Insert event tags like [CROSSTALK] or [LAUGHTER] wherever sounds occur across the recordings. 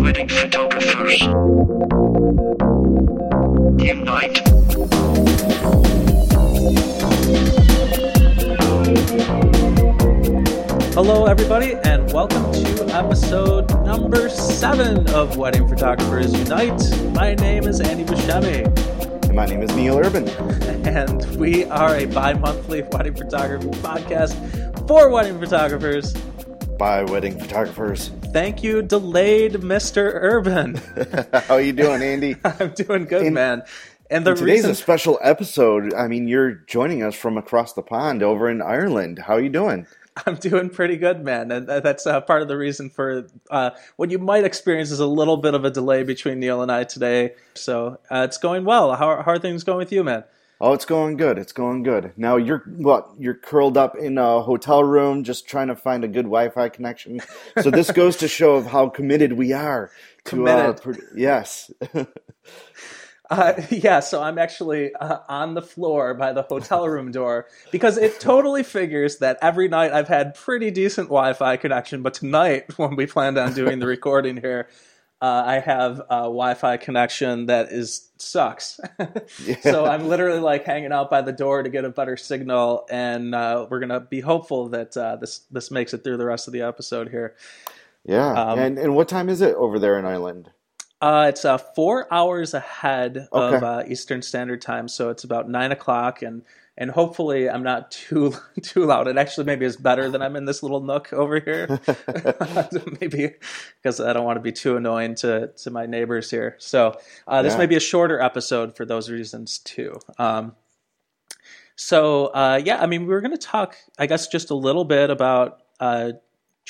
Wedding photographers. Unite. Hello, everybody, and welcome to episode number seven of Wedding Photographers Unite. My name is Andy Buscemi, And my name is Neil Urban. and we are a bi monthly wedding photography podcast for wedding photographers. By wedding photographers. Thank you, delayed Mr. Urban. [LAUGHS] How are you doing, Andy? [LAUGHS] I'm doing good, man. And the Today's reason a special episode. I mean, you're joining us from across the pond over in Ireland. How are you doing? [LAUGHS] I'm doing pretty good, man, and that's uh, part of the reason for uh, what you might experience is a little bit of a delay between Neil and I today. So uh, it's going well. How, how are things going with you, man? Oh, it's going good. It's going good. Now you're what? You're curled up in a hotel room, just trying to find a good Wi-Fi connection. So this goes to show of how committed we are. To, uh, Committed. pro- yes. [LAUGHS] Uh, yeah, so I'm actually uh, on the floor by the hotel room door because it totally figures that every night I've had pretty decent Wi-Fi connection, but tonight [LAUGHS] when we planned on doing the recording here, uh, I have a Wi-Fi connection that is sucks. [LAUGHS] So I'm literally like hanging out by the door to get a better signal, and uh, we're gonna be hopeful that uh, this this makes it through the rest of the episode here. yeah. Um, and and what time is it over there in Ireland? Uh, it's uh, four hours ahead of uh, Eastern Standard Time, so it's about nine o'clock, and and hopefully I'm not too [LAUGHS] too loud. It actually maybe is better that I'm in this little nook over here, [LAUGHS] [LAUGHS] maybe because I don't want to be too annoying to to my neighbors here. So uh, this Yeah. may be a shorter episode for those reasons too. Um, so uh, yeah, I mean, we were going to talk, I guess, just a little bit about uh,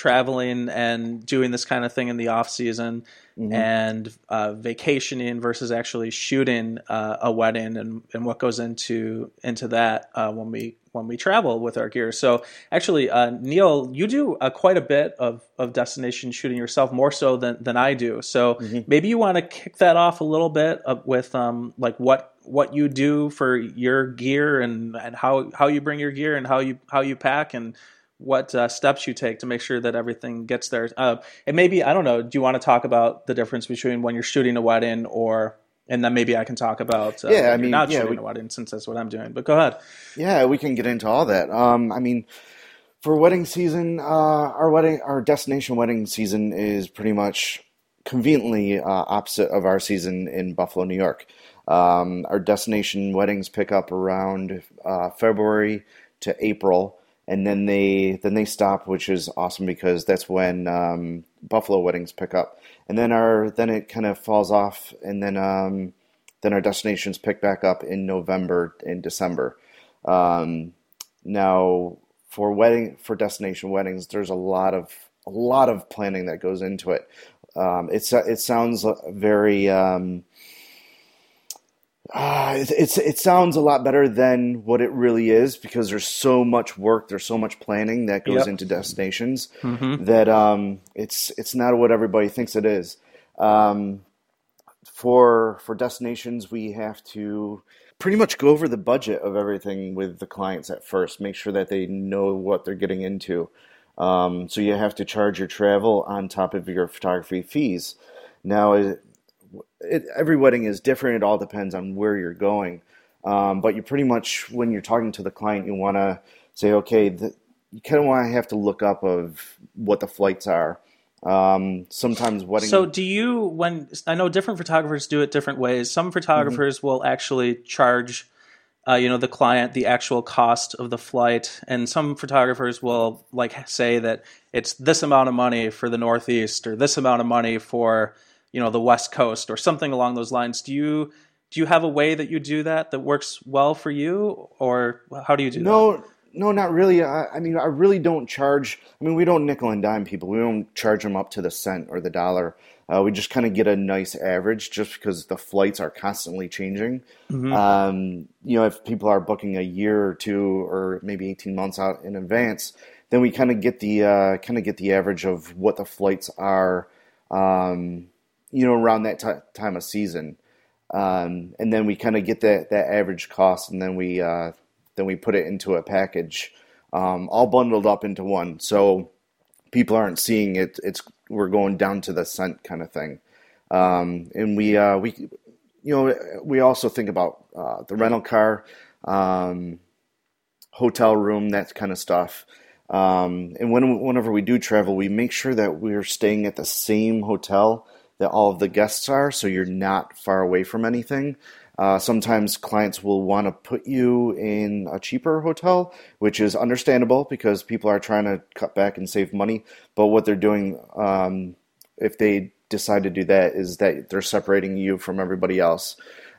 traveling and doing this kind of thing in the off season Mhm. and uh, vacationing versus actually shooting uh, a wedding and, and what goes into into that uh, when we when we travel with our gear. So actually, uh, Neil, you do uh, quite a bit of, of destination shooting yourself, more so than, than I do. So Mhm. maybe you want to kick that off a little bit with um, like what what you do for your gear and, and how, how you bring your gear and how you how you pack and what uh, steps you take to make sure that everything gets there. Uh, and maybe I don't know. Do you want to talk about the difference between when you're shooting a wedding or and then maybe I can talk about uh, Yeah, when I you're mean, not yeah, shooting we- a wedding since that's what I'm doing. But go ahead. Yeah, we can get into all that. Um, I mean, for wedding season, uh, our wedding, our destination wedding season is pretty much conveniently uh, opposite of our season in Buffalo, New York. Um, our destination weddings pick up around uh, February to April, and then they then they stop, which is awesome because that's when um, Buffalo weddings pick up, and then our then it kind of falls off, and then um, then our destinations pick back up in November and December. Um, now, for wedding for destination weddings, there's a lot of a lot of planning that goes into it. Um, it's it sounds very um, uh, it, it's it sounds a lot better than what it really is because there's so much work, there's so much planning that goes Yep. into destinations Mm-hmm. that um, it's it's not what everybody thinks it is. Um, for for destinations, we have to pretty much go over the budget of everything with the clients at first. Make sure that they know what they're getting into. Um, so you have to charge your travel on top of your photography fees. Now, it, every wedding is different. It all depends on where you're going. Um, but you pretty much, when you're talking to the client, you want to say, okay, the, you kind of want to have to look up of what the flights are. Um, sometimes wedding. So, do you when I know different photographers do it different ways. Some photographers Mm-hmm. will actually charge, uh, you know, the client the actual cost of the flight, and some photographers will like say that it's this amount of money for the Northeast or this amount of money for you know the West Coast or something along those lines. Do you do you have a way that you do that that works well for you, or how do you do that? No, no, not really. I, I mean, I really don't charge. I mean, we don't nickel and dime people. We don't charge them up to the cent or the dollar. Uh, we just kind of get a nice average, just because the flights are constantly changing. Mhm. Um, you know, if people are booking a year or two, or maybe eighteen months out in advance, then we kind of get the uh, kind of get the average of what the flights are. Um, you know, around that ti time of season, um, and then we kind of get that that average cost, and then we uh, then we put it into a package um, all bundled up into one. So people aren't seeing it. It's we're going down to the cent kind of thing. Um, and we uh, we you know we also think about uh, the rental car, um, hotel room, that kind of stuff. Um, and when, whenever we do travel, we make sure that we're staying at the same hotel that all of the guests are, so you're not far away from anything. Uh, sometimes clients will want to put you in a cheaper hotel, which is understandable because people are trying to cut back and save money. But what they're doing, um, if they decide to do that, is that they're separating you from everybody else.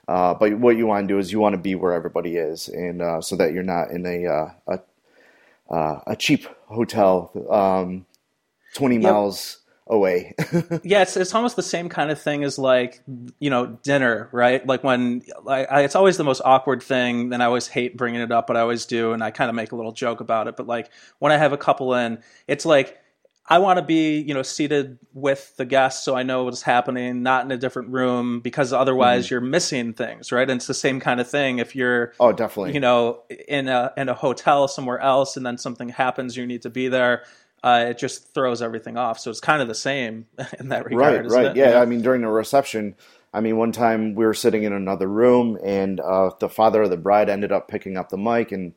Uh, but what you want to do is you want to be where everybody is, and uh, so that you're not in a uh, a, uh, a cheap hotel um, twenty yep. miles away. [LAUGHS] yeah, it's it's almost the same kind of thing as like you know dinner, right? Like when like I, it's always the most awkward thing, and I always hate bringing it up, but I always do, and I kind of make a little joke about it. But like when I have a couple in, it's like I want to be, you know, seated with the guests so I know what's happening, not in a different room because otherwise mm-hmm. you're missing things, right? And it's the same kind of thing if you're Oh, definitely. You know, in a in a hotel somewhere else and then something happens you need to be there uh, it just throws everything off. So it's kind of the same [LAUGHS] in that regard. Right, right. It? Yeah, I mean, during the reception, I mean, one time we were sitting in another room, and uh, the father of the bride ended up picking up the mic and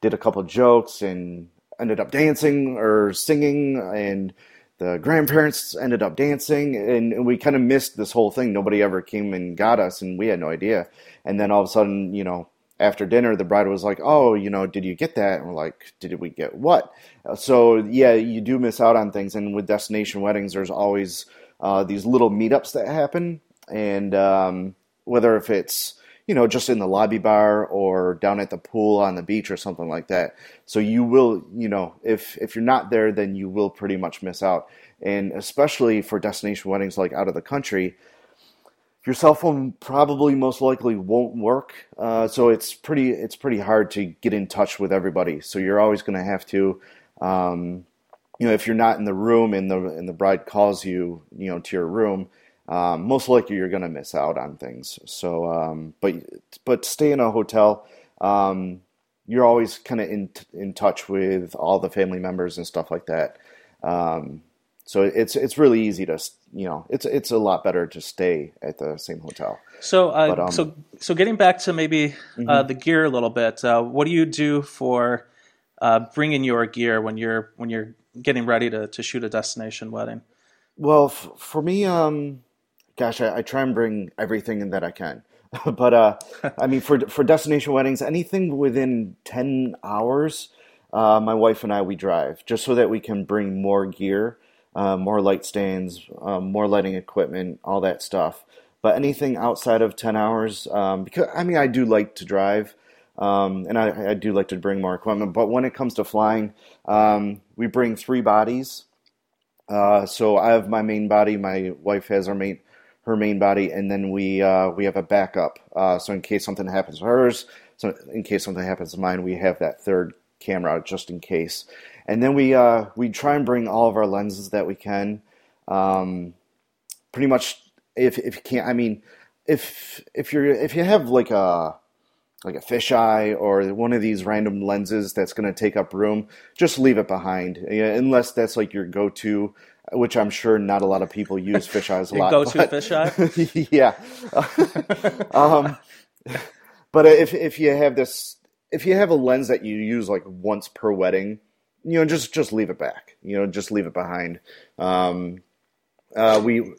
did a couple jokes and ended up dancing or singing, and the grandparents ended up dancing, and we kind of missed this whole thing. Nobody ever came and got us, and we had no idea. And then all of a sudden, you know, after dinner, the bride was like, "Oh, you know, did you get that?" And we're like, "Did we get what?" So yeah, you do miss out on things. And with destination weddings, there's always uh, these little meetups that happen, and um, whether if it's you know just in the lobby bar or down at the pool on the beach or something like that. So you will, you know, if if you're not there, then you will pretty much miss out. And especially for destination weddings like out of the country, your cell phone probably most likely won't work. Uh, so it's pretty it's pretty hard to get in touch with everybody. So you're always going to have to, um, you know, if you're not in the room and the and the bride calls you, you know, to your room, um, most likely you're going to miss out on things. So, um, but but stay in a hotel. Um, you're always kind of in in touch with all the family members and stuff like that. Um, so it's it's really easy to you know it's it's a lot better to stay at the same hotel. So uh, but, um, so so getting back to maybe uh, mm-hmm. uh, the gear a little bit. Uh, what do you do for uh, bringing your gear when you're when you're getting ready to to shoot a destination wedding? Well, f- for me, um, gosh, I, I, try and bring everything that I can. [LAUGHS] but uh, [LAUGHS] I mean, for for destination weddings, anything within ten hours, my wife and I we drive just so that we can bring more gear uh, more light stands, um, more lighting equipment, all that stuff. But anything outside of 10 hours, um, because I mean, I do like to drive. Um, and I, I, do like to bring more equipment. But when it comes to flying, um, we bring three bodies. Uh, so I have my main body. My wife has her main her main body, and then we uh, we have a backup. Uh, so in case something happens to hers, so in case something happens to mine, we have that third camera just in case and then we uh, we try and bring all of our lenses that we can. Um, pretty much, if if you can't, I mean, if if you're if you have like a like a fisheye or one of these random lenses that's going to take up room, just leave it behind. Unless that's like your go-to, which I'm sure not a lot of people use [LAUGHS] fisheyes a lot. Go-to but, fisheye. [LAUGHS] yeah. [LAUGHS] um, but if if you have this, if you have a lens that you use like once per wedding, you know, just just leave it back. You know, just leave it behind. Um, uh, we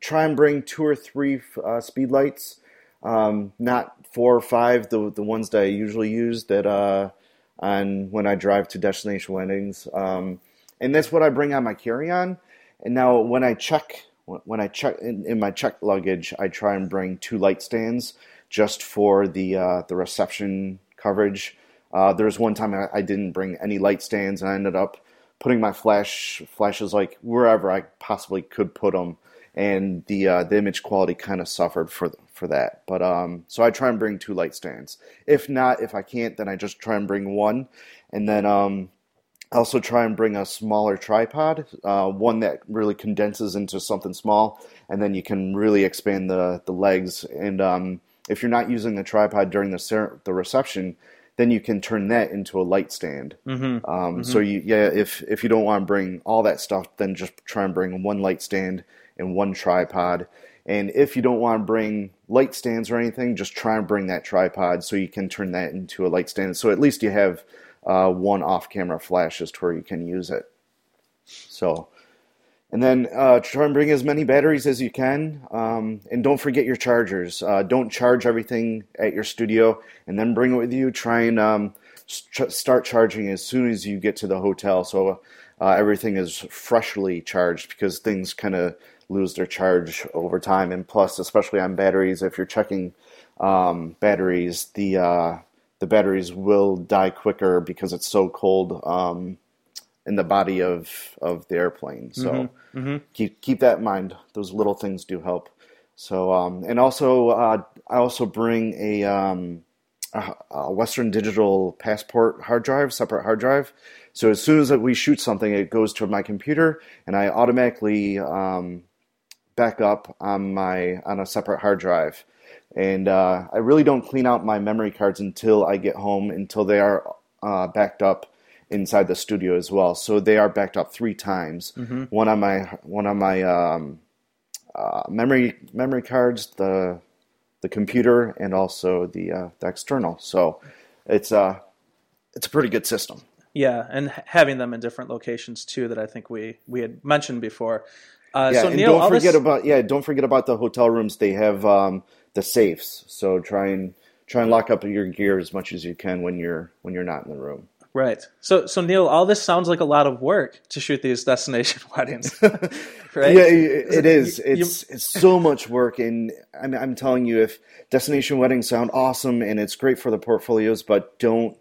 try and bring two or three uh, speed lights, um, not four or five. The the ones that I usually use that uh, on when I drive to destination weddings, um, and that's what I bring on my carry on. And now when I check when I check in, in, my check luggage, I try and bring two light stands just for the uh, the reception coverage. Uh, there was one time I, I, didn't bring any light stands, and I ended up putting my flash flashes like wherever I possibly could put them, and the uh, the image quality kind of suffered for for that. But um, so I try and bring two light stands. If not, if I can't, then I just try and bring one, and then um, I also try and bring a smaller tripod, uh, one that really condenses into something small, and then you can really expand the the legs. And um, if you're not using the tripod during the the reception, then you can turn that into a light stand. Mm-hmm. Um, So you, yeah, if if you don't want to bring all that stuff, then just try and bring one light stand and one tripod. And if you don't want to bring light stands or anything, just try and bring that tripod so you can turn that into a light stand. So at least you have uh, one off-camera flash as to where you can use it. So, and then uh, try and bring as many batteries as you can, um, and don't forget your chargers. Uh, don't charge everything at your studio and then bring it with you. Try and um, st- start charging as soon as you get to the hotel, so uh, everything is freshly charged because things kind of lose their charge over time. And plus, especially on batteries, if you're checking um, batteries, the uh, the batteries will die quicker because it's so cold um, in the body of of the airplane. So keep keep that in mind. Those little things do help. So um, and also uh, I also bring a, um, a, a Western Digital passport hard drive, separate hard drive. So as soon as we shoot something, it goes to my computer, and I automatically um, back up on my on a separate hard drive. And uh, I really don't clean out my memory cards until I get home, until they are uh, backed up inside the studio as well. So they are backed up three times. One on my one on my um, uh, memory memory cards, the the computer, and also the uh, the external. So it's uh it's a pretty good system. Yeah, and having them in different locations too. That I think we we had mentioned before. Uh, Yeah, so and Neil, don't forget this, about yeah, don't forget about the hotel rooms. They have um, the safes, so try and try and lock up your gear as much as you can when you're when you're not in the room. Right? So so Neil, all this sounds like a lot of work to shoot these destination [LAUGHS] weddings, [LAUGHS] right? Yeah, it is. You- you- It's it's so much work, and I'm I'm telling you, if destination weddings sound awesome and it's great for the portfolios, but don't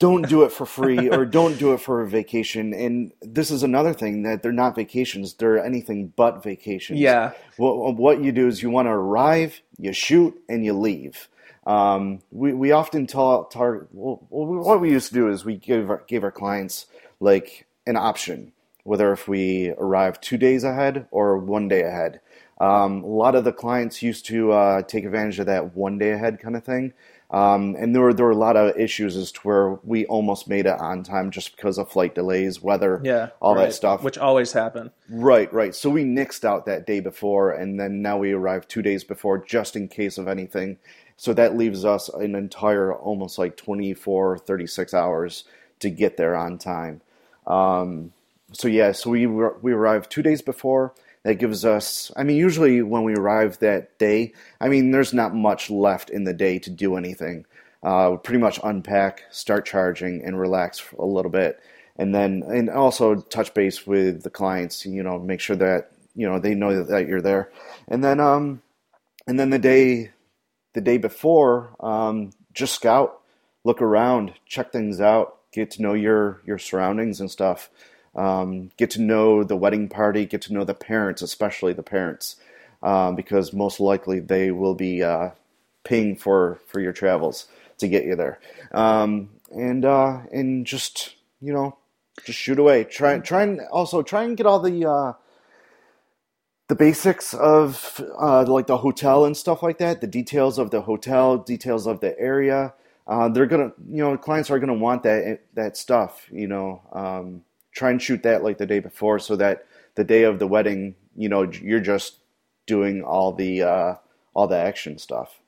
don't do it for free [LAUGHS] or don't do it for a vacation. And this is another thing that they're not vacations; they're anything but vacations. Yeah. What what you do is you want to arrive, you shoot, and you leave. Um, we we often tell tar- well, what we used to do is we give our, gave our clients like an option whether if we arrive two days ahead or one day ahead. Um, a lot of the clients used to uh, take advantage of that one day ahead kind of thing. Um, and there were there were a lot of issues as to where we almost made it on time just because of flight delays, weather, Yeah, all right, that stuff. which always happen. Right, right. So we nixed out that day before, and then now we arrive two days before just in case of anything. So that leaves us an entire almost like 24, 36 hours to get there on time. Um, so yeah, so we we arrive two days before. That gives us. I mean, usually when we arrive that day, I mean, there's not much left in the day to do anything. Uh, pretty much unpack, start charging, and relax a little bit, and then and also touch base with the clients. You know, make sure that you know they know that, that you're there, and then um, and then the day the day before, um, just scout, look around, check things out, get to know your your surroundings and stuff. Um, get to know the wedding party, get to know the parents, especially the parents, um, because most likely they will be uh, paying for for your travels to get you there. Um, and uh, and just you know, just shoot away. Try try and also try and get all the uh, the basics of uh, like the hotel and stuff like that, the details of the hotel, details of the area. Uh, they're gonna, you know, clients are gonna want that that stuff. You know, um, try and shoot that like the day before, so that the day of the wedding, you know, you're just doing all the uh, all the action stuff.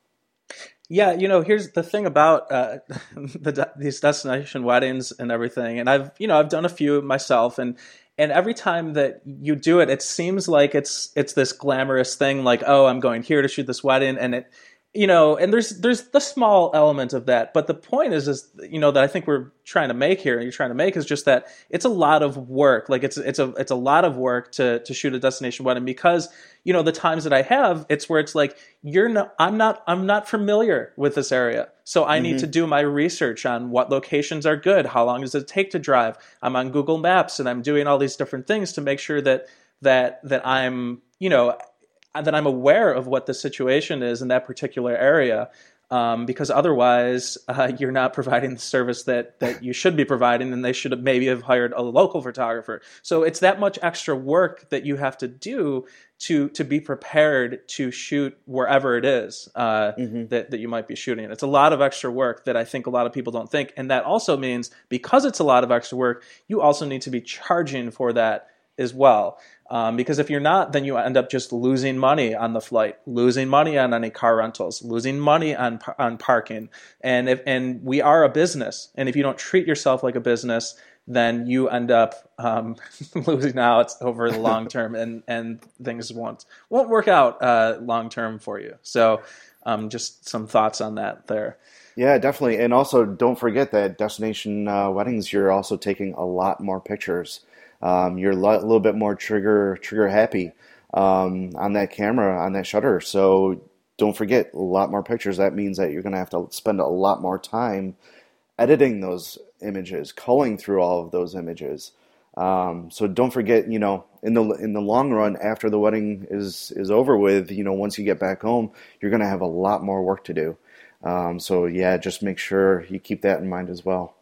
Yeah, you know, here's the thing about uh, [LAUGHS] the, these destination weddings and everything, and I've you know I've done a few myself, and and every time that you do it, it seems like it's it's this glamorous thing, like oh, I'm going here to shoot this wedding, and it you know, and there's there's the small element of that, but the point is is you know that I think we're trying to make here, and you're trying to make is just that it's a lot of work, like it's it's a it's a lot of work to to shoot a destination wedding because you know the times that I have, it's where it's like you're not I'm not I'm not familiar with this area. So I need to mm-hmm. do my research on what locations are good, how long does it take to drive. I'm on Google Maps and I'm doing all these different things to make sure that that that I'm, you know, that I'm aware of what the situation is in that particular area. um, because otherwise uh, [LAUGHS] you're not providing the service that that you should be providing, and they should have maybe have hired a local photographer. So it's that much extra work that you have to do to to be prepared to shoot wherever it is uh, Mm-hmm. that that you might be shooting. It's a lot of extra work that I think a lot of people don't think, and that also means because it's a lot of extra work, you also need to be charging for that as well. Um, because if you're not, then you end up just losing money on the flight, losing money on any car rentals, losing money on on parking, and if and we are a business, and if you don't treat yourself like a business, then you end up um, [LAUGHS] losing out over the long term, and and things won't won't work out uh, long term for you. So, um, just some thoughts on that there. Yeah, definitely. And also, don't forget that destination uh, weddings, you're also taking a lot more pictures. Um, you're a little bit more trigger trigger happy um, on that camera, on that shutter. So don't forget a lot more pictures. That means that you're going to have to spend a lot more time editing those images, culling through all of those images. Um, so don't forget, you know, in the in the long run, after the wedding is is over with, you know, once you get back home, you're going to have a lot more work to do. Um, so yeah, just make sure you keep that in mind as well.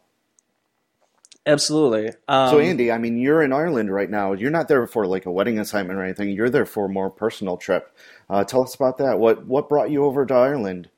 Absolutely. Um, So Andy, I mean, you're in Ireland right now. You're not there for like a wedding assignment or anything. You're there for a more personal trip. Uh, tell us about that. What what brought you over to Ireland?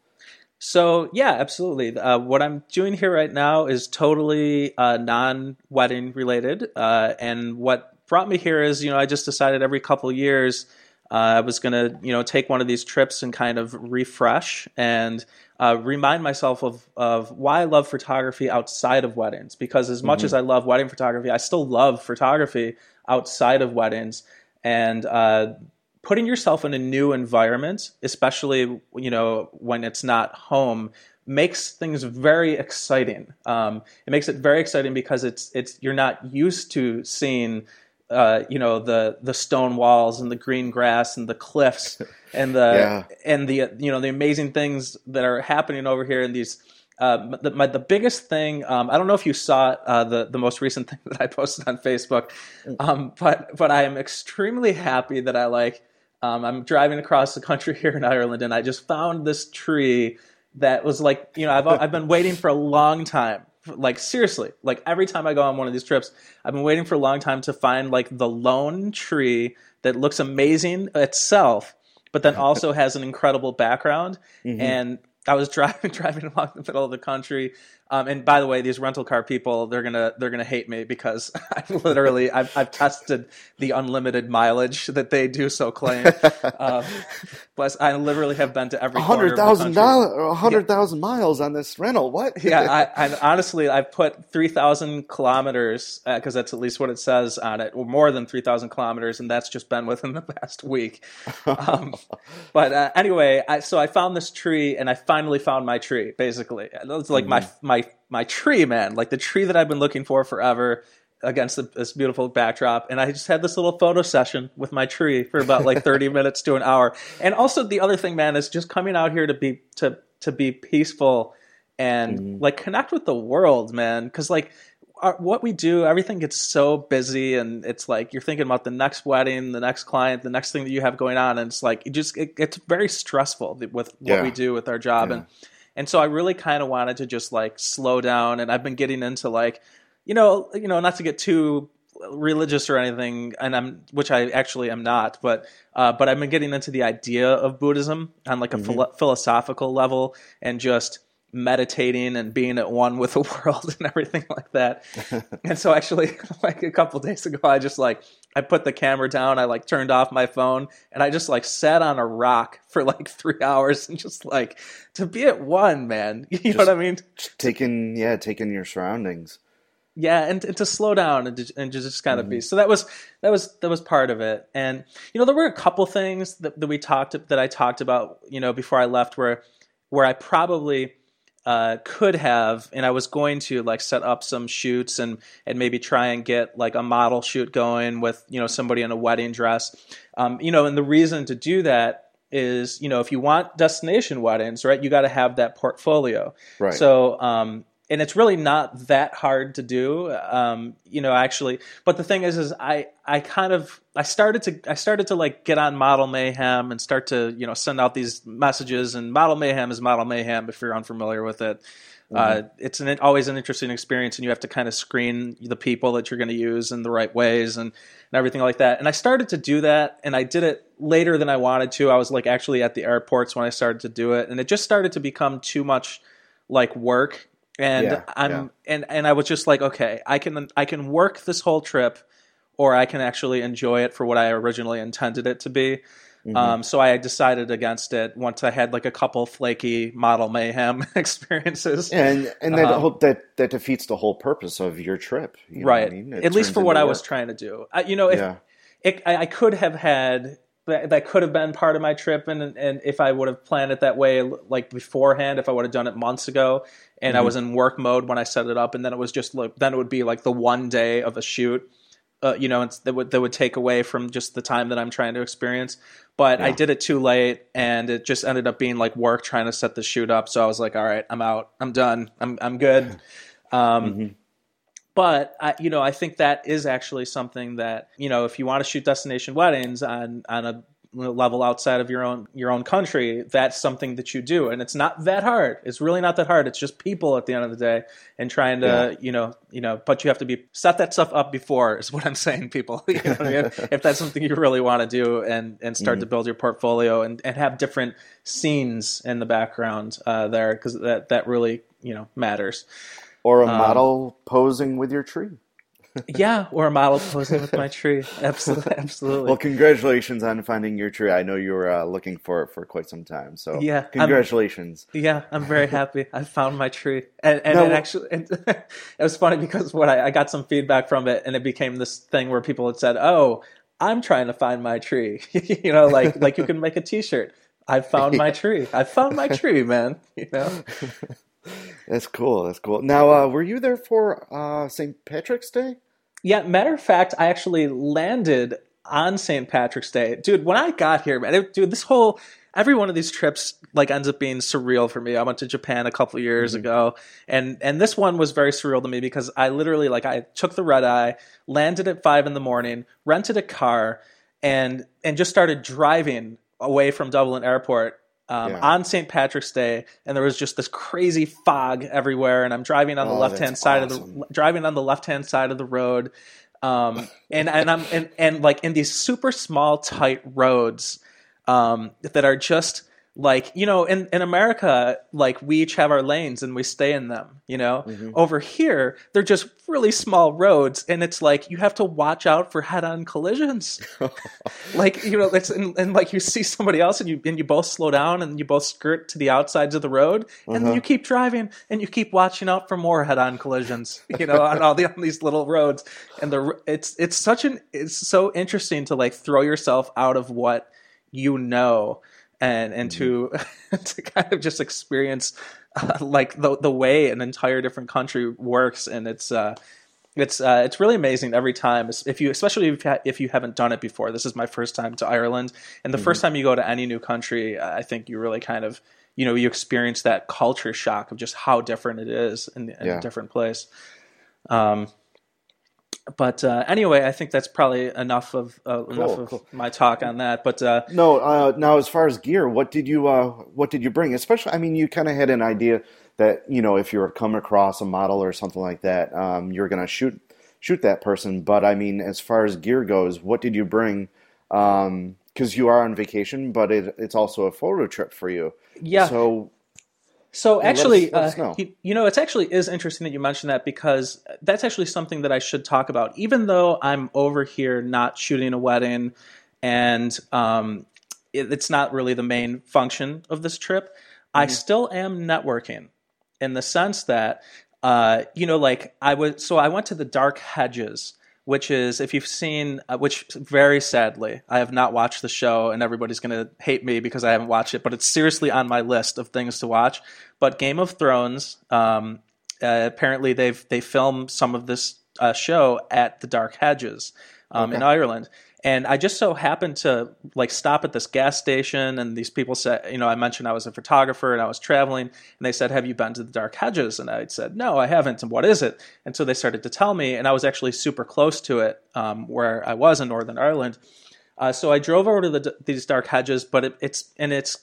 So yeah, absolutely. Uh, what I'm doing here right now is totally uh, non-wedding related, uh, and what brought me here is you know I just decided every couple of years uh, I was gonna you know take one of these trips and kind of refresh and uh, remind myself of of why I love photography outside of weddings. Because as much as I love wedding photography, I still love photography outside of weddings, and uh, putting yourself in a new environment, especially you know when it's not home, makes things very exciting. Um, it makes it very exciting because it's it's you're not used to seeing. Uh, you know the the stone walls and the green grass and the cliffs [LAUGHS] and the Yeah. and the you know the amazing things that are happening over here in these uh, the, my, the biggest thing um, I don't know if you saw uh, the the most recent [LAUGHS] thing that I posted on Facebook, um, but but I am extremely happy that I like um, I'm driving across the country [LAUGHS] here in Ireland and I just found this tree that was like you know I've I've been waiting for a long time like seriously like every time I go on one of these trips I've been waiting for a long time to find like the lone tree that looks amazing itself but then [LAUGHS] also has an incredible background mm-hmm. and I was [LAUGHS] driving driving along the middle of the country. Um, and by the way, these rental car people they're gonna hate me because [LAUGHS] I've literally I've, I've tested the unlimited mileage that they do so claim. [LAUGHS] um, but I literally have been to every hundred thousand dollars, hundred thousand miles on this rental. What? Yeah, [LAUGHS] I, I honestly I've put three thousand kilometers because that's at least what it says on it, or more than three thousand kilometers, and that's just been within the past week. Um, but uh, anyway, I, so I found this tree, and I finally found my tree. Basically, it's like my my my tree, man, like the tree that I've been looking for forever against the, this beautiful backdrop. And i just had this little photo session with my tree for about like [LAUGHS] 30 minutes to an hour. And also the other thing man is just coming out here to be to to be peaceful and mm-hmm. like connect with the world man. Because like our, what we do everything gets so busy and it's like you're thinking about the next wedding the next client the next thing that you have going on. And it's like it just it gets very stressful with what Yeah. we do with our job. And and so I really kind of wanted to just like slow down and I've been getting into like you know you know not to get too religious or anything and I'm which I actually am not but uh, but I've been getting into the idea of Buddhism on like a philo- philosophical level and just meditating and being at one with the [LAUGHS] world and everything like that. [LAUGHS] and so actually [LAUGHS] like a couple days ago I just like I put the camera down, I like turned off my phone and I just like sat on a rock for like [LAUGHS] 3 hours and just like to be at one, man. [LAUGHS] You know what I mean? taking yeah, taking your surroundings. yeah and, and to slow down and to, and to just kind of be mm-hmm. so that was that was that was part of it and you know there were a couple things that, that we talked that i talked about you know before i left where where i probably uh, could have and i was going to like set up some shoots and and maybe try and get like a model shoot going with you know somebody in a wedding dress um, you know and the reason to do that is you know if you want destination weddings right you got to have that portfolio Right. so um, and it's really not that hard to do um, you know actually. But the thing is is i i kind of i started to i started to like get on model mayhem and start to you know send out these messages. And model mayhem is model mayhem if you're unfamiliar with it. Uh, it's an, always an interesting experience and you have to kind of screen the people that you're going to use in the right ways and, and everything like that. And i started to do that and i did it later than i wanted to. I was like actually at the airports when i started to do it and it just started to become too much like work and Yeah, I'm yeah. and and I was just like, okay, I can I can work this whole trip, or I can actually enjoy it for what I originally intended it to be. Mm-hmm. Um, so I decided against it once I had like a couple flaky model mayhem [LAUGHS] experiences. And and that Um, whole, that that defeats the whole purpose of your trip. you know what I right. mean? At least for what I was trying to do. I, you know, if Yeah. it, I, I could have had that, that could have been part of my trip, and and if I would have planned it that way, like beforehand, if I would have done it months ago, and Mm-hmm. I was in work mode when I set it up, and then it was just like then it would be like the one day of a shoot. Uh, you know, it's, that would that would take away from just the time that I'm trying to experience. But I did it too late, and it just ended up being like work trying to set the shoot up. So I was like, all right, I'm out, I'm done, I'm I'm good. [LAUGHS] Um, but I, you know, I think that is actually something that you know, if you want to shoot destination weddings on on a level outside of your own your own country, that's something that you do, and it's not that hard. It's really not that hard. It's just people at the end of the day, and trying to Yeah. you know you know, but you have to be set that stuff up before is what I'm [LAUGHS] saying, people. [LAUGHS] You know I mean? if that's something you really want to do, and and start to build your portfolio and and have different scenes in the background uh, there, because that that really you know matters. Or Um, a model posing with your tree. [LAUGHS] Yeah, or a model posing with my tree. Absolutely, [LAUGHS] absolutely. Well, congratulations on finding your tree. I know you were uh, looking for it for quite some time. So Yeah, I'm- congratulations. yeah, I'm very happy. I found my tree, and and Now, it actually and [LAUGHS] it was funny because when I, I got some feedback from it, and it became this thing where people had said, "Oh, I'm trying to find my tree." you know, like like you can make a T-shirt. I found my tree. I found my tree, man. You know. That's cool. That's cool. Now, uh, were you there for uh, St. Patrick's Day? Yeah, matter of fact, I actually landed on St. Patrick's Day. Dude, when I got here, man, it, dude, this whole every one of these trips like ends up being surreal for me. I went to Japan a couple of years ago, and and this one was very surreal to me because I literally like I took the red eye, landed at five in the morning, rented a car, and and just started driving away from Dublin Airport um, Yeah. on St. Patrick's Day, and there was just this crazy fog everywhere. And I'm driving on the Oh, left hand side of the driving on the left hand side of the road, um, and and I'm and, and like in these super small tight roads um, that are just like you know in, in america like we each have our lanes and we stay in them you know? Mm-hmm. over here they're just really small roads and it's like you have to watch out for head-on collisions. [LAUGHS] Like you know it's and, and like you see somebody else and you and you both slow down and you both skirt to the outsides of the road and then you keep driving and you keep watching out for more head-on collisions you know on all the on these little roads. And the it's it's such an it's so interesting to like throw yourself out of what you know and and to [LAUGHS] to kind of just experience uh, like the the way an entire different country works and it's uh it's uh, it's really amazing every time. If you, especially if you, ha- if you haven't done it before, this is my first time to Ireland, and the first time you go to any new country, I think you really kind of, you know, you experience that culture shock of just how different it is in, in Yeah. a different place. Um, but uh, anyway, I think that's probably enough of uh, enough of cool. my talk on that. But uh, No. Uh, now, as far as gear, what did you uh, what did you bring? Especially, I mean, you kind of had an idea that you know if you were to come across a model or something like that, um, you're going to shoot shoot that person. But I mean, as far as gear goes, what did you bring? Because you are on vacation, but it, it's also a photo trip for you. Yeah. So So let us- actually, let us uh, know. you, you know, it's actually is interesting that you mentioned that because that's actually something that I should talk about. Even though I'm over here not shooting a wedding, and um, it, it's not really the main function of this trip, Mm-hmm. I still am networking in the sense that, uh, you know, like I was. So I went to the Dark Hedges. Which is, if you've seen, uh, which very sadly, I have not watched the show, and everybody's going to hate me because I haven't watched it, but it's seriously on my list of things to watch. But Game of Thrones, um, uh, apparently they've they filmed some of this uh, show at the Dark Hedges um, in Ireland. And I just so happened to like stop at this gas station, and these people said, you know, I mentioned I was a photographer and I was traveling, and they said, "Have you been to the Dark Hedges?" And I said, "No, I haven't." And what is it? And so they started to tell me, and I was actually super close to it, um, where I was in Northern Ireland. Uh, so I drove over to the, these dark hedges, but it, it's and it's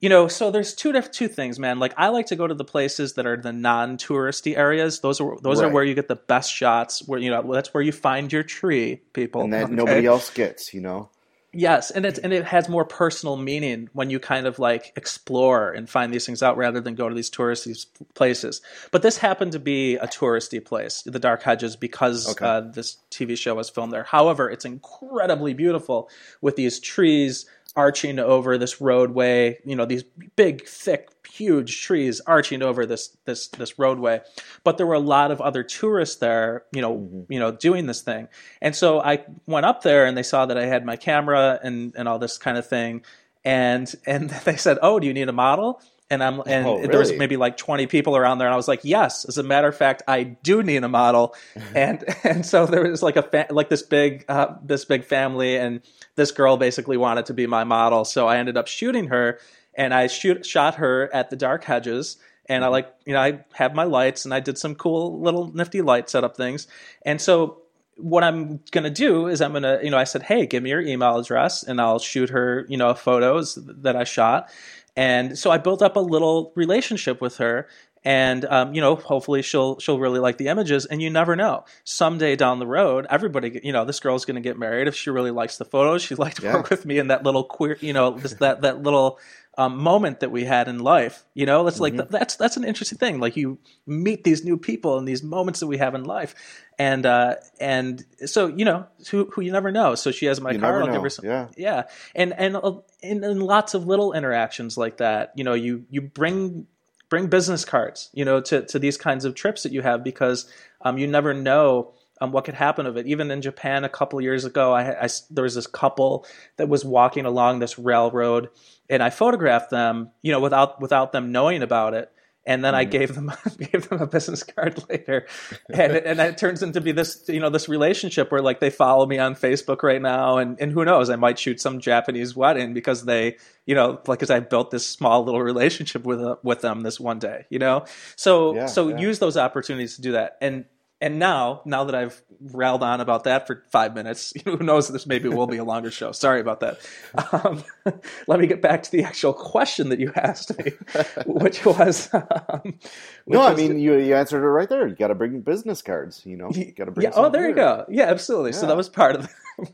you know so there's two diff- two things, man. Like I like to go to the places that are the non-touristy areas. Those are those are where you get the best shots. Where you know that's where you find your tree, people. and that okay? nobody else gets, you know. Yes, and it and it has more personal meaning when you kind of like explore and find these things out rather than go to these touristy places. But this happened to be a touristy place, the Dark Hedges, because Okay. uh, this TV show was filmed there. However, it's incredibly beautiful with these trees arching over this roadway. You know, these big, thick, huge trees arching over this this this roadway. But there were a lot of other tourists there. You know, mm-hmm. you know, doing this thing. And so I went up there, and they saw that I had my camera and and all this kind of thing. And and [LAUGHS] they said, "Oh, do you need a model?" And I'm and Oh, there was maybe like 20 people around there, and I was like, "Yes." As a matter of fact, I do need a model. [LAUGHS] and and so there was like a fa- like this big uh, this big family, and this girl basically wanted to be my model. So I ended up shooting her, and I shoot shot her at the Dark Hedges. And I like, you know, I have my lights and I did some cool little nifty light setup things. And so what I'm going to do is I'm going to, you know, I said, hey, give me your email address and I'll shoot her, you know, photos that I shot. And so I built up a little relationship with her. And um, you know, hopefully she'll she'll really like the images. And you never know. Someday down the road, everybody, you know, this girl's going to get married if she really likes the photos. She'd [LAUGHS] like to Yeah. work with me in that little queer, you know, this, that that little um, moment that we had in life. You know, it's like that's that's an interesting thing. Like you meet these new people and these moments that we have in life, and uh, and so you know who who you never know. So she has my You card. I'll give her some. yeah. yeah, and and uh, in, in lots of little interactions like that. You know, you you bring bring business cards. You know, to to these kinds of trips that you have because um, you never know um, what could happen of it. Even in Japan a couple years ago, I, I there was this couple that was walking along this railroad, and I photographed them, you know, without without them knowing about it. And then I gave them [LAUGHS] gave them a business card [LAUGHS] later, and it, and it turns into be this you know this relationship where like they follow me on Facebook right now, and and who knows? I might shoot some Japanese wedding because they you know like because I built this small little relationship with uh, with them this one day, you know. So Yeah, so yeah. use those opportunities to do that, and and now, now that I've railed on about that for five minutes, [LAUGHS] who knows? This maybe will be a longer show. Sorry about that. Um, [LAUGHS] let me get back to the actual question that you asked me, [LAUGHS] which was. Um, which No, I was- mean you you answered it right there. You got to bring business cards. You know, you got to bring. yeah. Oh, there you go. Yeah, absolutely. So that was part of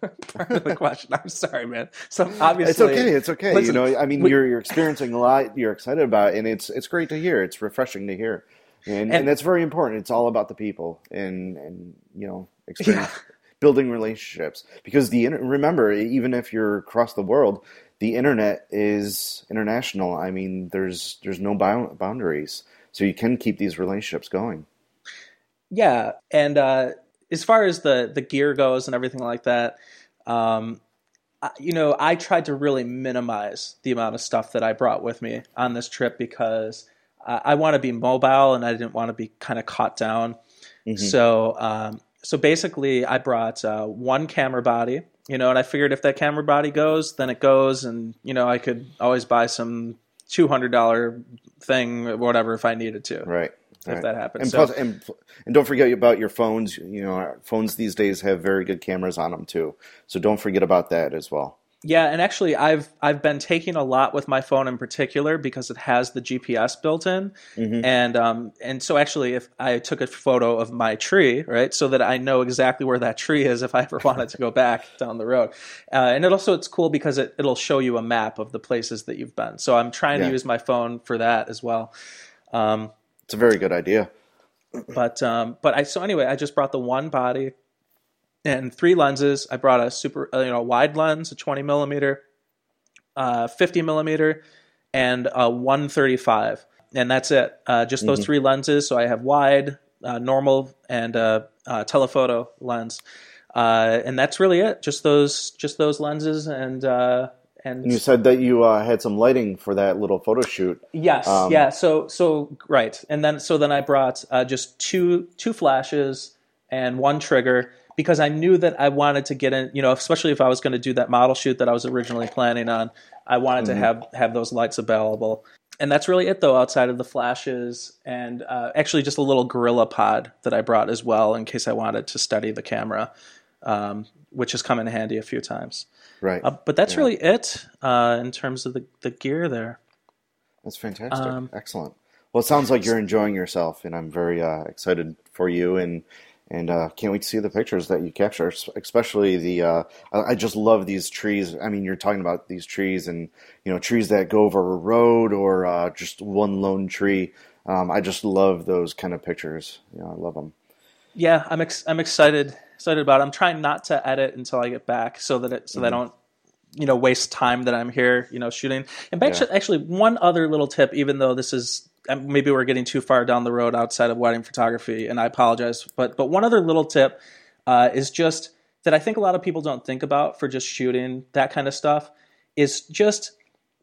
the part of the question. I'm sorry, man. So obviously, It's okay. It's okay. Listen, you know, I mean, we- you're you're experiencing a lot. You're excited about, it, and it's it's great to hear. It's refreshing to hear, and and, And- that's very important. It's all about the people, and and you know, [LAUGHS] experience, building relationships. Because the remember, even if you're across the world, the internet is international. I mean, there's there's no bound- boundaries, so you can keep these relationships going. Yeah, and uh, as far as the the gear goes and everything like that, um, you know, I tried to really minimize the amount of stuff that I brought with me on this trip because I, I want to be mobile and I didn't want to be kind of caught down. So, um, so basically, I brought uh, one camera body, you know, and I figured if that camera body goes, then it goes, and you know, I could always buy some two hundred dollar thing or whatever if I needed to. Right. If right. that happens. And, So- plus, and and don't forget about your phones. You know, phones these days have very good cameras on them too. So don't forget about that as well. Yeah, and actually, I've I've been taking a lot with my phone in particular because it has the GPS built in, and um and so actually, if I took a photo of my tree, right, so that I know exactly where that tree is if I ever wanted to go back [LAUGHS] down the road, uh, and it also it's cool because it it'll show you a map of the places that you've been. So I'm trying Yeah. to use my phone for that as well. Um, It's a very good idea. but um, but I so anyway, I just brought the one body and three lenses. I brought a super uh, you know wide lens, a 20 millimeter, uh, 50 millimeter, and a 135, and that's it. Uh, just those three lenses. So I have wide, uh, normal, and a, uh telephoto lens, uh, and that's really it. Just those just those lenses and. Uh, and You said that you uh, had some lighting for that little photo shoot. Yes, Um, yeah. So so right, and then so then I brought uh, just two two flashes and one trigger because I knew that I wanted to get in, you know, especially if I was going to do that model shoot that I was originally planning on, I wanted Mm-hmm. to have have those lights available. And that's really it, though, outside of the flashes and uh, actually just a little Gorilla Pod that I brought as well in case I wanted to study the camera, um, which has come in handy a few times. Right. Uh, but that's Yeah. really it uh, in terms of the, the gear there. That's fantastic. Um, Excellent. Well, it sounds like you're enjoying yourself, and I'm very uh, excited for you, and and uh, can't wait to see the pictures that you capture. Especially the, uh, I just love these trees. I mean, you're talking about these trees, and you know, trees that go over a road or uh, just one lone tree. Um, I just love those kind of pictures. Yeah, I love them. yeah, I'm ex- I'm excited excited about it. I'm trying not to edit until I get back so that it, so that I don't you know waste time that I'm here you know shooting. And back Yeah. actually one other little tip, even though this is maybe we're getting too far down the road outside of wedding photography, and I apologize, but but one other little tip uh, is just that I think a lot of people don't think about for just shooting that kind of stuff is just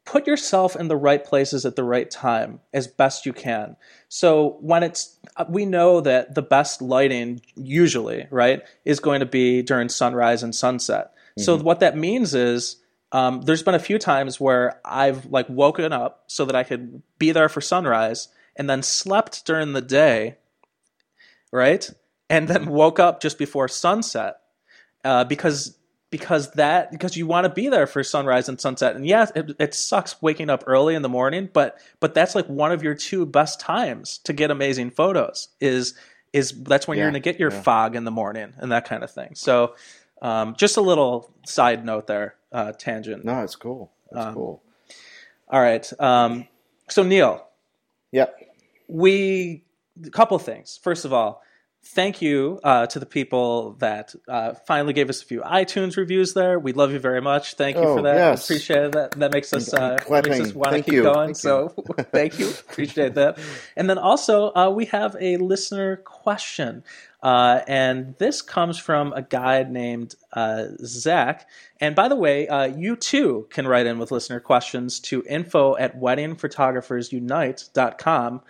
put yourself in the right places at the right time as best you can. So when it's we know that the best lighting usually, right, is going to be during sunrise and sunset. So what that means is um, there's been a few times where I've like woken up so that I could be there for sunrise and then slept during the day, right? And then woke up just before sunset uh, because because that because you want to be there for sunrise and sunset and yes it, it sucks waking up early in the morning but but that's like one of your two best times to get amazing photos is is that's when you're going to get your yeah. fog in the morning and that kind of thing so um, just a little side note there uh, tangent No, it's cool. It's Um, cool. all right um, so Neal Yep. we a couple things. First of all, thank you uh, to the people that uh, finally gave us a few iTunes reviews. There, we love you very much. Thank you Oh, for that. yes. Appreciate that. That makes us uh, makes us want to keep you. going. Thank so [LAUGHS] thank you. Appreciate that. And then also uh, we have a listener question. Uh, and this comes from a guy named uh, Zach. And by the way, uh, you too can write in with listener questions to info at weddingphotographersunite.com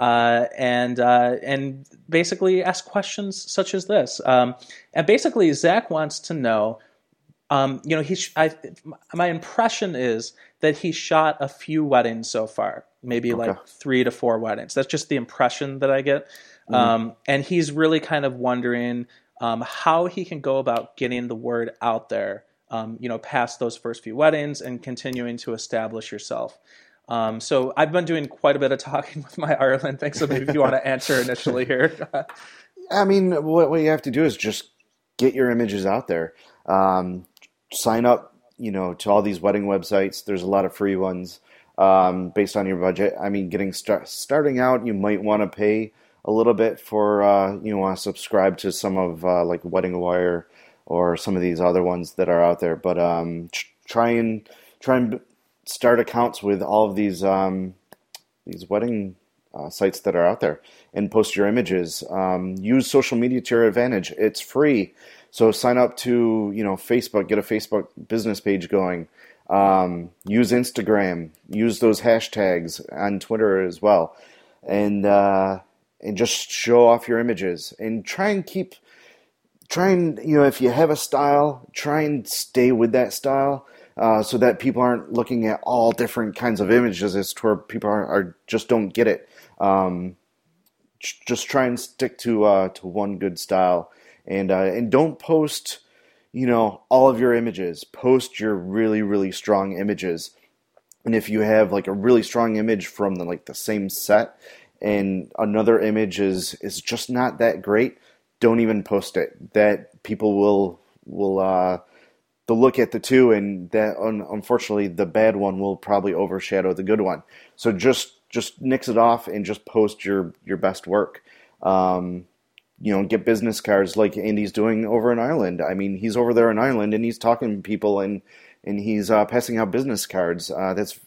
uh, and uh, and basically ask questions such as this. Um, and basically, Zach wants to know. Um, you know, he. Sh- I, my impression is that he shot a few weddings so far, maybe like three to four weddings. That's just the impression that I get. Um, and he's really kind of wondering um, how he can go about getting the word out there. Um, you know, past those first few weddings and continuing to establish yourself. Um, so I've been doing quite a bit of talking [LAUGHS] with my Ireland thing. So maybe if you want to [LAUGHS] answer initially here. [LAUGHS] I mean, what, what you have to do is just get your images out there. Um, sign up, you know, to all these wedding websites. There's a lot of free ones um, based on your budget. I mean, getting start, starting out, you might want to pay a little bit for uh, you know, want to subscribe to some of uh, like Wedding Wire or some of these other ones that are out there. But um, tr- try and try and start accounts with all of these um, these wedding uh, sites that are out there and post your images. Um, use social media to your advantage. It's free, so sign up to you know Facebook. Get a Facebook business page going. Um, use Instagram. Use those hashtags on Twitter as well, and uh, and just show off your images and try and keep. Try and you know if you have a style, try and stay with that style uh, so that people aren't looking at all different kinds of images as to where people are, are just don't get it. Um, just try and stick to uh, to one good style, and uh, and don't post, you know, all of your images. Post your really really strong images, and if you have like a really strong image from the, like the same set, and another image is is just not that great, don't even post it. That people will will they'll look at the two, and that un- unfortunately the bad one will probably overshadow the good one. So just just nix it off and just post your your best work. Um, you know, get business cards like Andy's doing over in Ireland. I mean, he's over there in Ireland and he's talking to people and and he's uh, passing out business cards. Uh, that's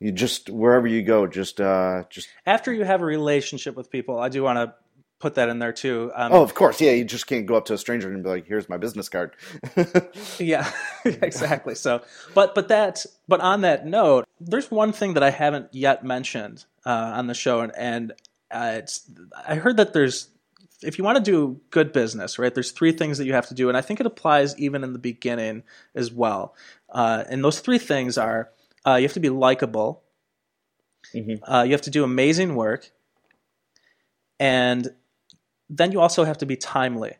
you just wherever you go, just uh, just After you have a relationship with people, I do want to put that in there too. Um, oh, of course, yeah. You just can't go up to a stranger and be like, "Here's my business card." [LAUGHS] Yeah, [LAUGHS] exactly. So, but but that but on that note, there's one thing that I haven't yet mentioned uh, on the show, and, and uh, it's I heard that there's if you want to do good business, right? There's three things that you have to do, and I think it applies even in the beginning as well. Uh, and those three things are uh, you have to be likable, Mhm. uh, you have to do amazing work, and then you also have to be timely.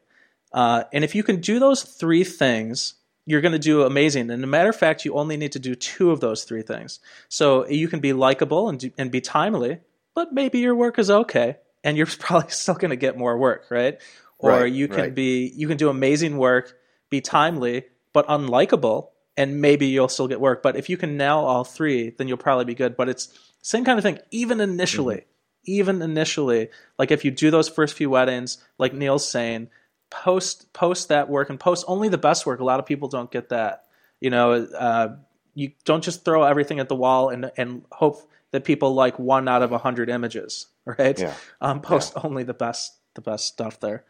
Uh, and if you can do those three things, you're going to do amazing. And a matter of fact, you only need to do two of those three things. So you can be likable and, do, and be timely, but maybe your work is okay, and you're [LAUGHS] probably still going to get more work, right? Or Right, you can right. be you can do amazing work, be timely, but unlikable, and maybe you'll still get work. But if you can nail all three, then you'll probably be good. But it's same kind of thing. Even initially, Mm-hmm. Even initially, like if you do those first few weddings, like Neal's saying, post post that work and post only the best work. A lot of people don't get that. You know, uh, you don't just throw everything at the wall and and hope that people like one out of a hundred images, [LAUGHS] right? Yeah. Um, post only the best the best stuff there.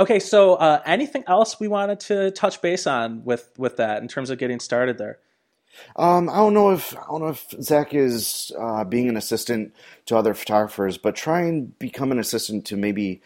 Okay, so uh, anything else we wanted to touch base on with with that in terms of getting started there? Um, I don't know if I don't know if Zach is uh, being an assistant to other photographers, but try and become an assistant to maybe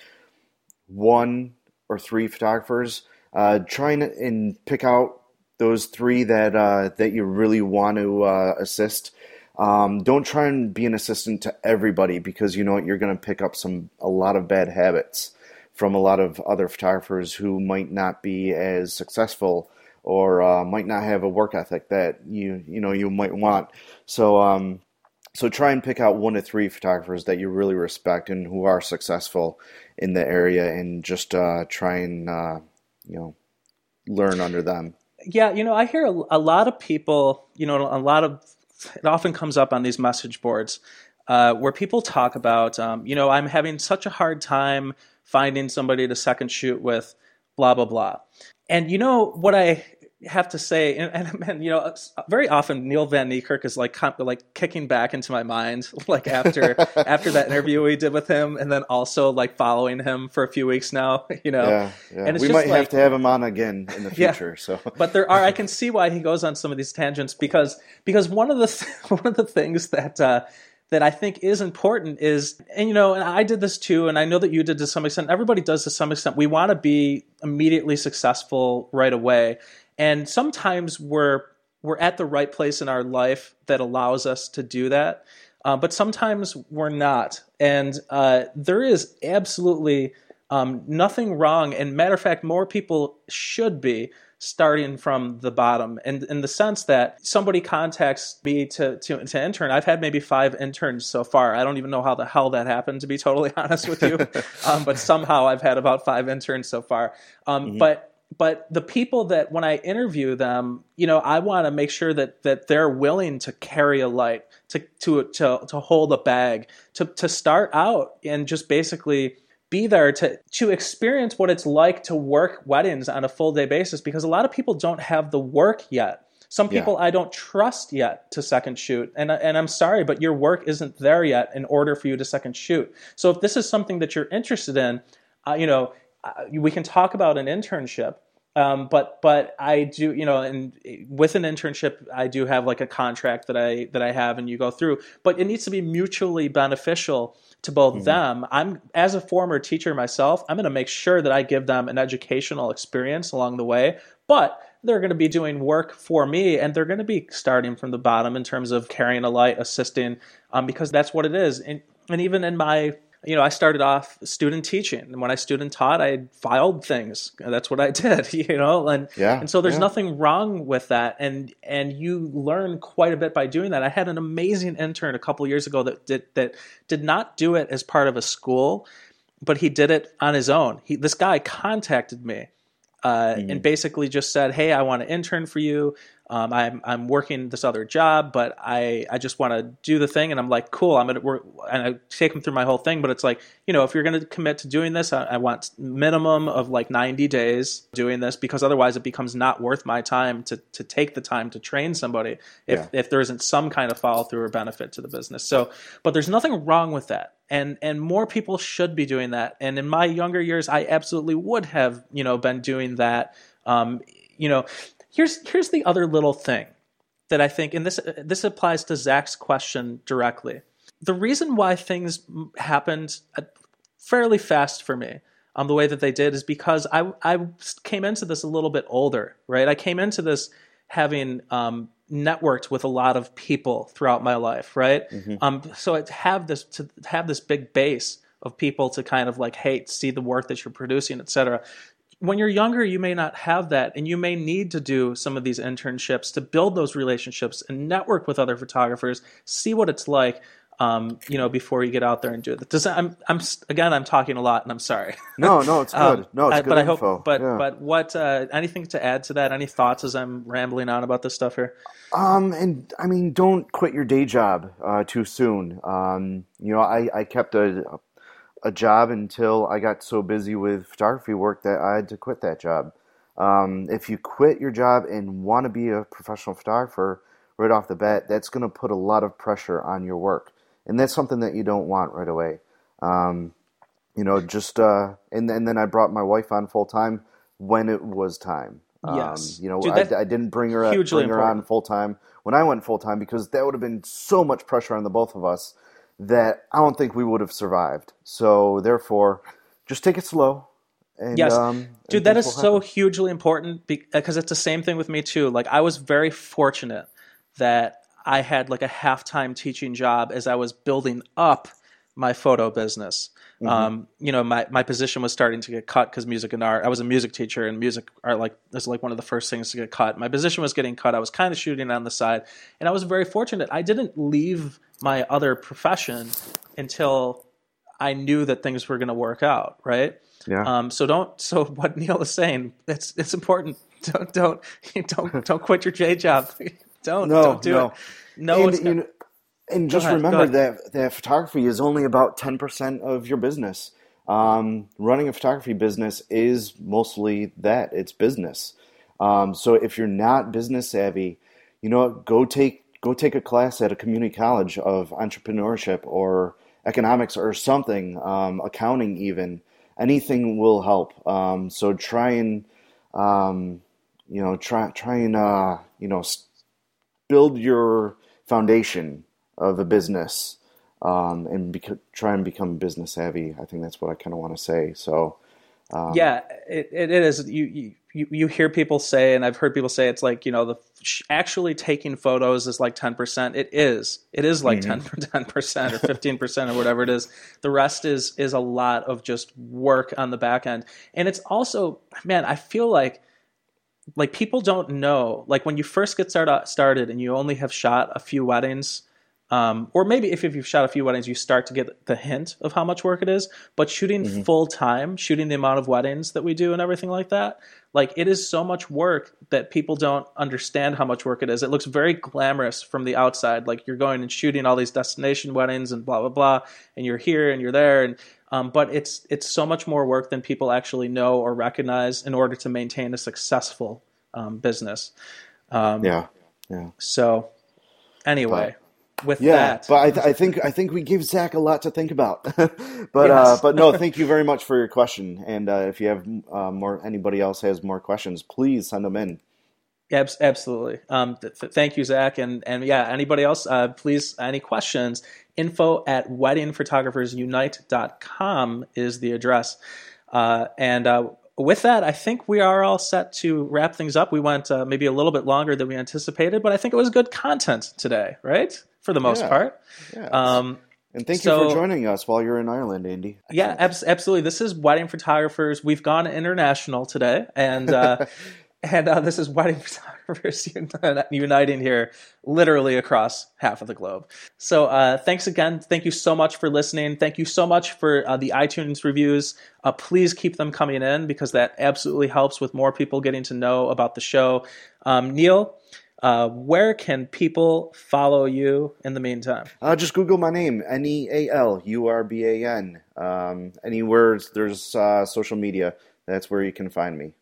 one or three photographers. Uh, try and, and pick out those three that uh, that you really want to uh, assist. Um, don't try and be an assistant to everybody because you know what you're going to pick up some a lot of bad habits from a lot of other photographers who might not be as successful or uh, might not have a work ethic that you you know you might want. So um, so try and pick out one to three photographers that you really respect and who are successful in the area, and just uh, try and uh, you know learn under them. Yeah, you know, I hear a, a lot of people, you know, a lot of it often comes up on these message boards uh, where people talk about, um, you know, I'm having such a hard time finding somebody to second shoot with, blah blah blah. And you know what I have to say, and, and, you know, very often Neil Van Niekerk is like like kicking back into my mind, [LAUGHS] like after [LAUGHS] after that interview we did with him, and then also like following him for a few weeks now, [LAUGHS] you know. Yeah, yeah. And we might like- have to have him on again in the Yeah. future. So but there are I can see why he goes on some of these tangents because because one of the th- one of the things that uh, that I think is important is and you know and I did this too and I know that you did to some extent everybody does to some extent. We want to be immediately successful right away. And sometimes we're we're at the right place in our life that allows us to do that uh, but sometimes we're not. And uh, there is absolutely um, nothing wrong and matter of fact more people should be starting from the bottom. And in the sense that somebody contacts me to, to, to intern i've had maybe five interns so far. I don't even know how the hell that happened to be totally [LAUGHS] honest with you. [LAUGHS] Um, but somehow i've had about five interns so far. Um, but but the people that when I interview them, you know, I want to make sure that that they're willing to carry a light, to to to to hold a bag, to to start out and just basically be there to to experience what it's like to work weddings on a full day basis because a lot of people don't have the work yet. Some Yeah. people I don't trust yet to second shoot, and and I'm sorry, but your work isn't there yet in order for you to second shoot. So if this is something that you're interested in, uh, you know, uh, we can talk about an internship. Um, but but I do you know and with an internship I do have like a contract that I that I have and you go through but it needs to be mutually beneficial to both them. I'm as a former teacher myself I'm going to make sure that I give them an educational experience along the way but they're going to be doing work for me and they're going to be starting from the bottom in terms of carrying a light assisting um, because that's what it is. And, and even in my you know, I started off student teaching, and when I student taught, I filed things. That's what I [LAUGHS] did, you know, and Yeah, and so there's yeah. nothing wrong with that, and and you learn quite a bit by doing that. I had an amazing intern a couple years ago that did that did not do it as part of a school, but he did it on his own. He this guy contacted me uh, Mm-hmm. and basically just said, "Hey, I want to intern for you. Um, I'm I'm working this other job, but I I just want to do the thing." And I'm like, "Cool, I'm gonna work." And I take them through my whole thing, but it's like, you know, if you're gonna commit to doing this, I, I want minimum of like 90 days doing this because otherwise it becomes not worth my time to to take the time to train somebody if Yeah. if there isn't some kind of follow through or benefit to the business. So, but there's nothing wrong with that. And and more people should be doing that. And in my younger years, I absolutely would have, you know, been doing that. Um, you know, here's here's the other little thing that I think, and this this applies to Zach's question directly. The reason why things happened uh, fairly fast for me um, the way that they did is because I I came into this a little bit older, right? I came into this having um, networked with a lot of people throughout my life, right? Mm-hmm. Um, so to have this to have this big base of people to kind of like, hey, see the work that you're producing, et cetera. When you're younger, you may not have that, and you may need to do some of these internships to build those relationships and network with other photographers, see what it's like um, you know, before you get out there and do it. Does I'm, I'm again, I'm talking a lot, and I'm sorry. [LAUGHS] No, no, it's good. Um, no, it's I- good but I info. hope, but yeah. but what? Uh, anything to add to that? Any thoughts as I'm rambling on about this stuff here? Um, and I mean, don't quit your day job uh, too soon. Um, you know, I, I kept a a job until I got so busy with photography work that I had to quit that job. Um, if you quit your job and want to be a professional photographer right off the bat, that's going to put a lot of pressure on your work, and that's something that you don't want right away. Um, you know, just uh, and and then I brought my wife on full time when it was time. Um, Yes. you know, Dude, I, I didn't bring her hugely bring her on full time when I went full time because that would have been so much pressure on the both of us that I don't think we would have survived. So therefore, just take it slow. And, Yes, um, dude, that things so hugely important because it's the same thing with me too. Like I was very fortunate that I had like a half-time teaching job as I was building up my photo business. Mm-hmm. Um, you know, my, my position was starting to get cut because music and art. I was a music teacher, and music art like is like one of the first things to get cut. My position was getting cut. I was kind of shooting on the side, and I was very fortunate. I didn't leave my other profession until I knew that things were going to work out. Right. Yeah. Um, so don't. So [LAUGHS] what Neal is saying, it's it's important. [LAUGHS] Don't don't [LAUGHS] don't don't quit your day job. don't No, don't do no. it. No, and, you know, and just ahead, remember that that photography is only about ten percent of your business. Um, running a photography business is mostly that it's business. Um, so if you're not business savvy, you know, what, go take go take a class at a community college of entrepreneurship or economics or something, um, accounting even. Anything will help. Um, so try and um, you know try try and uh, you know build your foundation of a business um, and beco- try and become business savvy. I think that's what I kind of want to say. So um, yeah, it, it is. You, you you hear people say, and I've heard people say, it's like you know the actually taking photos is like ten percent. It is. It is like Mm-hmm. [LAUGHS] 10 percent or fifteen percent or whatever it is. The rest is is a lot of just work on the back end, and it's also man. I feel like like people don't know like when you first get start, started and you only have shot a few weddings um, or maybe if, if you've shot a few weddings you start to get the hint of how much work it is. But shooting full time shooting the amount of weddings that we do and everything like that like it is so much work that people don't understand how much work it is. It looks very glamorous from the outside like you're going and shooting all these destination weddings and blah blah blah and you're here and you're there. And um, but it's it's so much more work than people actually know or recognize in order to maintain a successful um, business. Um, yeah, yeah, So anyway, with yeah. that, But I, th- I think I think we give Zach a lot to think about. [LAUGHS] but uh, but no, thank you very much for your question. And uh, if you have uh, more, anybody else has more questions, please send them in. Abs- absolutely. Um, th- th- thank you, Zach, and and yeah, anybody else? Uh, please, any questions? Info at weddingphotographersunite.com is the address. Uh, and uh, with that, I think we are all set to wrap things up. We went uh, maybe a little bit longer than we anticipated, but I think it was good content today, right? For the most Yeah. part. Yeah. Um, and thank so- you for joining us while you're in Ireland, Andy. Yeah, abs- absolutely. This is wedding photographers. We've gone international today, and uh, [LAUGHS] and uh, this is wedding photographers uni- [LAUGHS] uniting here, literally across half of the globe. So uh, thanks again. Thank you so much for listening. Thank you so much for uh, the iTunes reviews. Uh, please keep them coming in because that absolutely helps with more people getting to know about the show. Um, Neal. Uh, where can people follow you in the meantime? Uh, just Google my name, N E A L U R B A N. Um, anywhere there's uh, social media, that's where you can find me.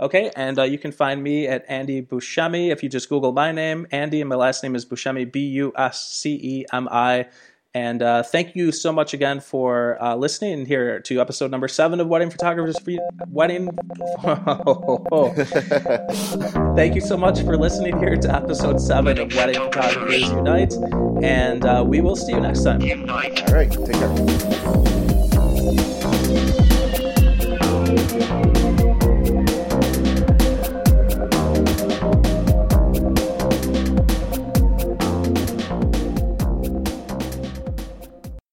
Okay, and uh, you can find me at Andy Buscemi if you just Google my name, Andy, and my last name is Buscemi, B U S C E M I. And uh, thank you so much again for uh, listening here to episode number seven of Wedding Photographers Free Wedding. [LAUGHS] thank you so much for listening here to episode seven of Wedding Photographers Unite, and uh, we will see you next time. All right, take care.